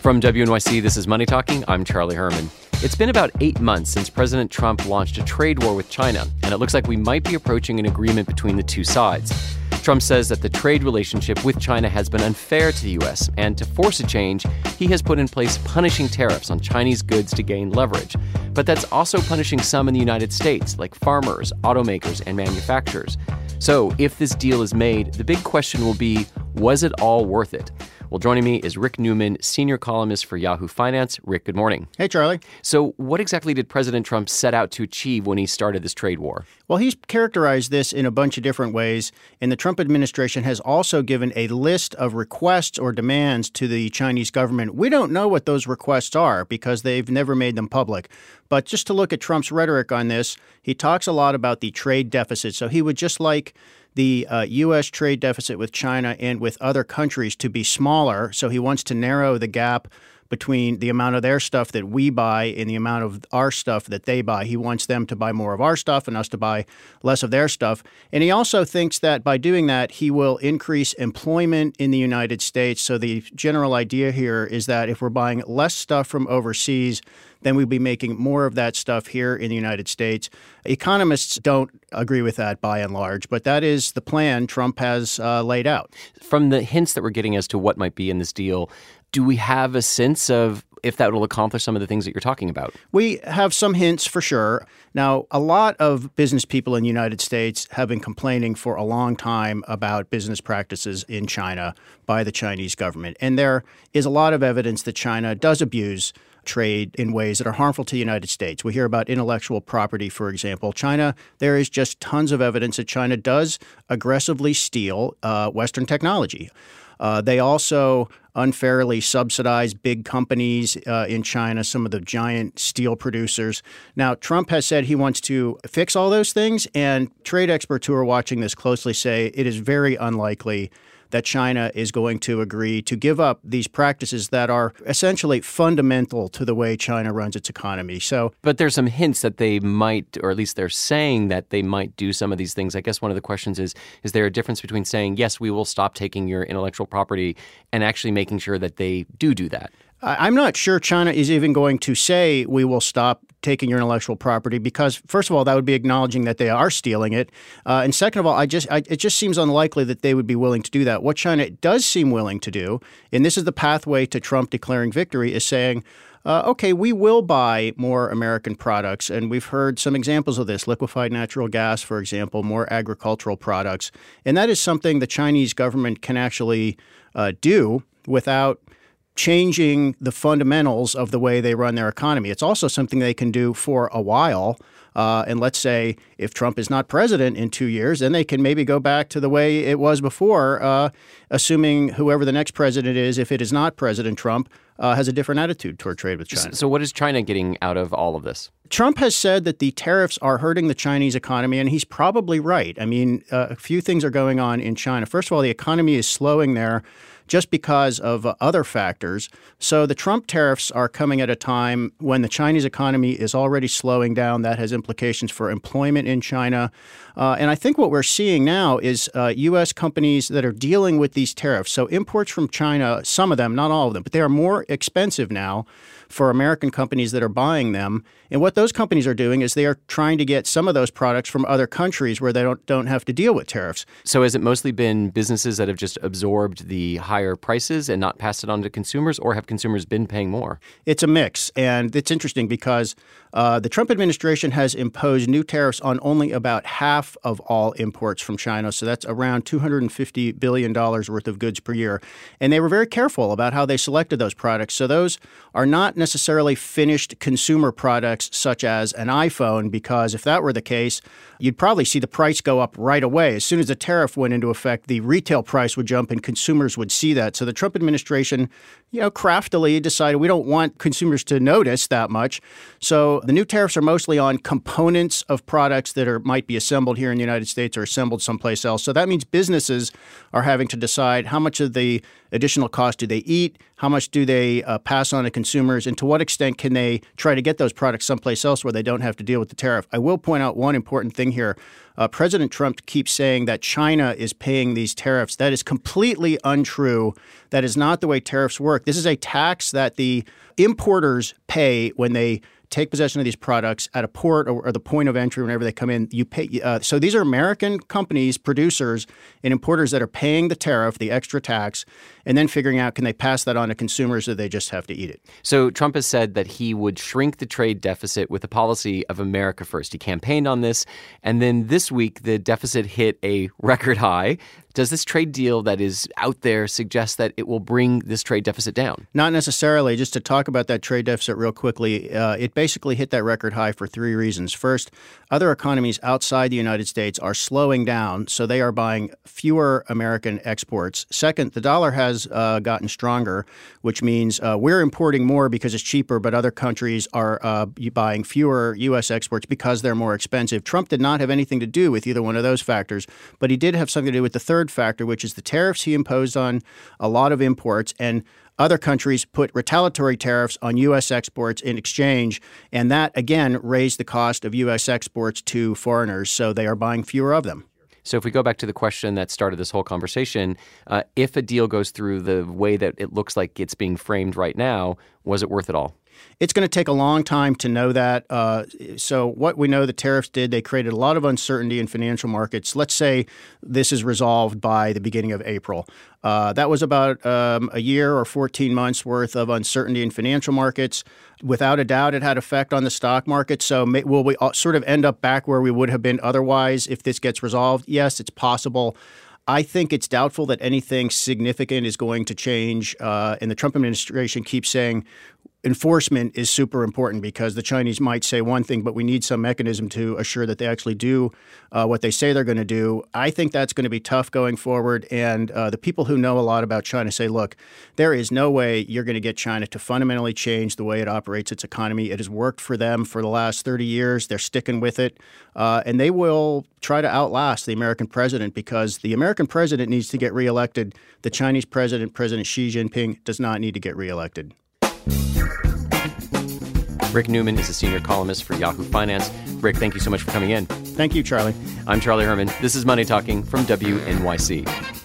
From WNYC, this is Money Talking. I'm Charlie Herman. It's been about eight months since President Trump launched a trade war with China, and it looks like we might be approaching an agreement between the two sides. Trump says that the trade relationship with China has been unfair to the U.S., and to force a change, he has put in place punishing tariffs on Chinese goods to gain leverage. But that's also punishing some in the United States, like farmers, automakers, and manufacturers. So, if this deal is made, the big question will be was it all worth it? Well, joining me is Rick Newman, senior columnist for Yahoo Finance. Rick, good morning. Hey, Charlie. So, what exactly did President Trump set out to achieve when he started this trade war? Well, he's characterized this in a bunch of different ways, and the Trump administration has also given a list of requests or demands to the Chinese government. We don't know what those requests are because they've never made them public. But just to look at Trump's rhetoric on this, he talks a lot about the trade deficit. So he would just like the uh, U.S. trade deficit with China and with other countries to be smaller. So he wants to narrow the gap between the amount of their stuff that we buy and the amount of our stuff that they buy. He wants them to buy more of our stuff and us to buy less of their stuff. And he also thinks that by doing that, he will increase employment in the United States. So the general idea here is that if we're buying less stuff from overseas, then we'd be making more of that stuff here in the United States. Economists don't agree with that by and large, but that is the plan Trump has uh, laid out. From the hints that we're getting as to what might be in this deal, do we have a sense of if that will accomplish some of the things that you're talking about? We have some hints for sure. Now, a lot of business people in the United States have been complaining for a long time about business practices in China by the Chinese government. And there is a lot of evidence that China does abuse trade in ways that are harmful to the United States. We hear about intellectual property, for example. China, there is just tons of evidence that China does aggressively steal uh, Western technology. Uh, they also unfairly subsidize big companies uh, in China, some of the giant steel producers. Now, Trump has said he wants to fix all those things, and trade experts who are watching this closely say it is very unlikely that China is going to agree to give up these practices that are essentially fundamental to the way China runs its economy. So, but there's some hints that they might, or at least they're saying that they might do some of these things. I guess one of the questions is: Is there a difference between saying yes, we will stop taking your intellectual property, and actually making sure that they do do that? I'm not sure China is even going to say we will stop taking your intellectual property because first of all that would be acknowledging that they are stealing it uh, and second of all I just I, it just seems unlikely that they would be willing to do that what China does seem willing to do and this is the pathway to Trump declaring victory is saying uh, okay, we will buy more American products. And we've heard some examples of this liquefied natural gas, for example, more agricultural products. And that is something the Chinese government can actually uh, do without changing the fundamentals of the way they run their economy. It's also something they can do for a while. Uh, and let's say if Trump is not president in two years, then they can maybe go back to the way it was before, uh, assuming whoever the next president is, if it is not President Trump, uh, has a different attitude toward trade with China. So, what is China getting out of all of this? Trump has said that the tariffs are hurting the Chinese economy, and he's probably right. I mean, uh, a few things are going on in China. First of all, the economy is slowing there just because of uh, other factors. So the Trump tariffs are coming at a time when the Chinese economy is already slowing down. That has implications for employment in China. Uh, and I think what we're seeing now is uh, U.S. companies that are dealing with these tariffs. So imports from China, some of them, not all of them, but they are more expensive now for American companies that are buying them. And what those companies are doing is they are trying to get some of those products from other countries where they don't don't have to deal with tariffs. So has it mostly been businesses that have just absorbed the higher prices and not passed it on to consumers, or have consumers been paying more? It's a mix, and it's interesting because uh, the Trump administration has imposed new tariffs on only about half of all imports from China. So that's around $250 billion worth of goods per year. And they were very careful about how they selected those products. So those are not necessarily finished consumer products such as an iPhone, because if that were the case, you'd probably see the price go up right away. As soon as the tariff went into effect, the retail price would jump and consumers would see that. So the Trump administration, you know, craftily decided we don't want consumers to notice that much. So the new tariffs are mostly on components of products that are might be assembled here in the United States or assembled someplace else. So that means businesses are having to decide how much of the additional cost do they eat, how much do they uh, pass on to consumers, and to what extent can they try to get those products someplace else where they don't have to deal with the tariff. I will point out one important thing here. Uh, President Trump keeps saying that China is paying these tariffs. That is completely untrue. That is not the way tariffs work. This is a tax that the importers pay when they take possession of these products at a port or, or the point of entry whenever they come in. You pay. Uh, so these are American companies, producers, and importers that are paying the tariff, the extra tax, and then figuring out can they pass that on to consumers or they just have to eat it. So Trump has said that he would shrink the trade deficit with a policy of America first. He campaigned on this, and then this week the deficit hit a record high. Does this trade deal that is out there suggest that it will bring this trade deficit down? Not necessarily. Just to talk about that trade deficit real quickly, uh, it basically hit that record high for three reasons. First, other economies outside the United States are slowing down, so they are buying fewer American exports. Second, the dollar has uh, gotten stronger, which means uh, we're importing more because it's cheaper, but other countries are uh, buying fewer U.S. exports because they're more expensive. Trump did not have anything to do with either one of those factors, but he did have something to do with the third third factor, which is the tariffs he imposed on a lot of imports. And other countries put retaliatory tariffs on U.S. exports in exchange, and that again raised the cost of U.S. exports to foreigners, so they are buying fewer of them. So, if we go back to the question that started this whole conversation, uh, if a deal goes through the way that it looks like it's being framed right now, was it worth it all? It's going to take a long time to know that. Uh, so, what we know the tariffs did, they created a lot of uncertainty in financial markets. Let's say this is resolved by the beginning of April. Uh, that was about um, a year or 14 months worth of uncertainty in financial markets. Without a doubt, it had effect on the stock market. So, may, will we sort of end up back where we would have been otherwise if this gets resolved? Yes, it's possible. I think it's doubtful that anything significant is going to change. Uh, and the Trump administration keeps saying enforcement is super important because the Chinese might say one thing, but we need some mechanism to assure that they actually do uh, what they say they're going to do. I think that's going to be tough going forward. And uh, the people who know a lot about China say, look, there is no way you're going to get China to fundamentally change the way it operates its economy. It has worked for them for the last 30 years. They're sticking with it. Uh, and they will try to outlast the American president because the American president needs to get reelected. The Chinese president, President Xi Jinping, does not need to get reelected. Rick Newman is a senior columnist for Yahoo Finance. Rick, thank you so much for coming in. Thank you, Charlie. I'm Charlie Herman. This is Money Talking from WNYC.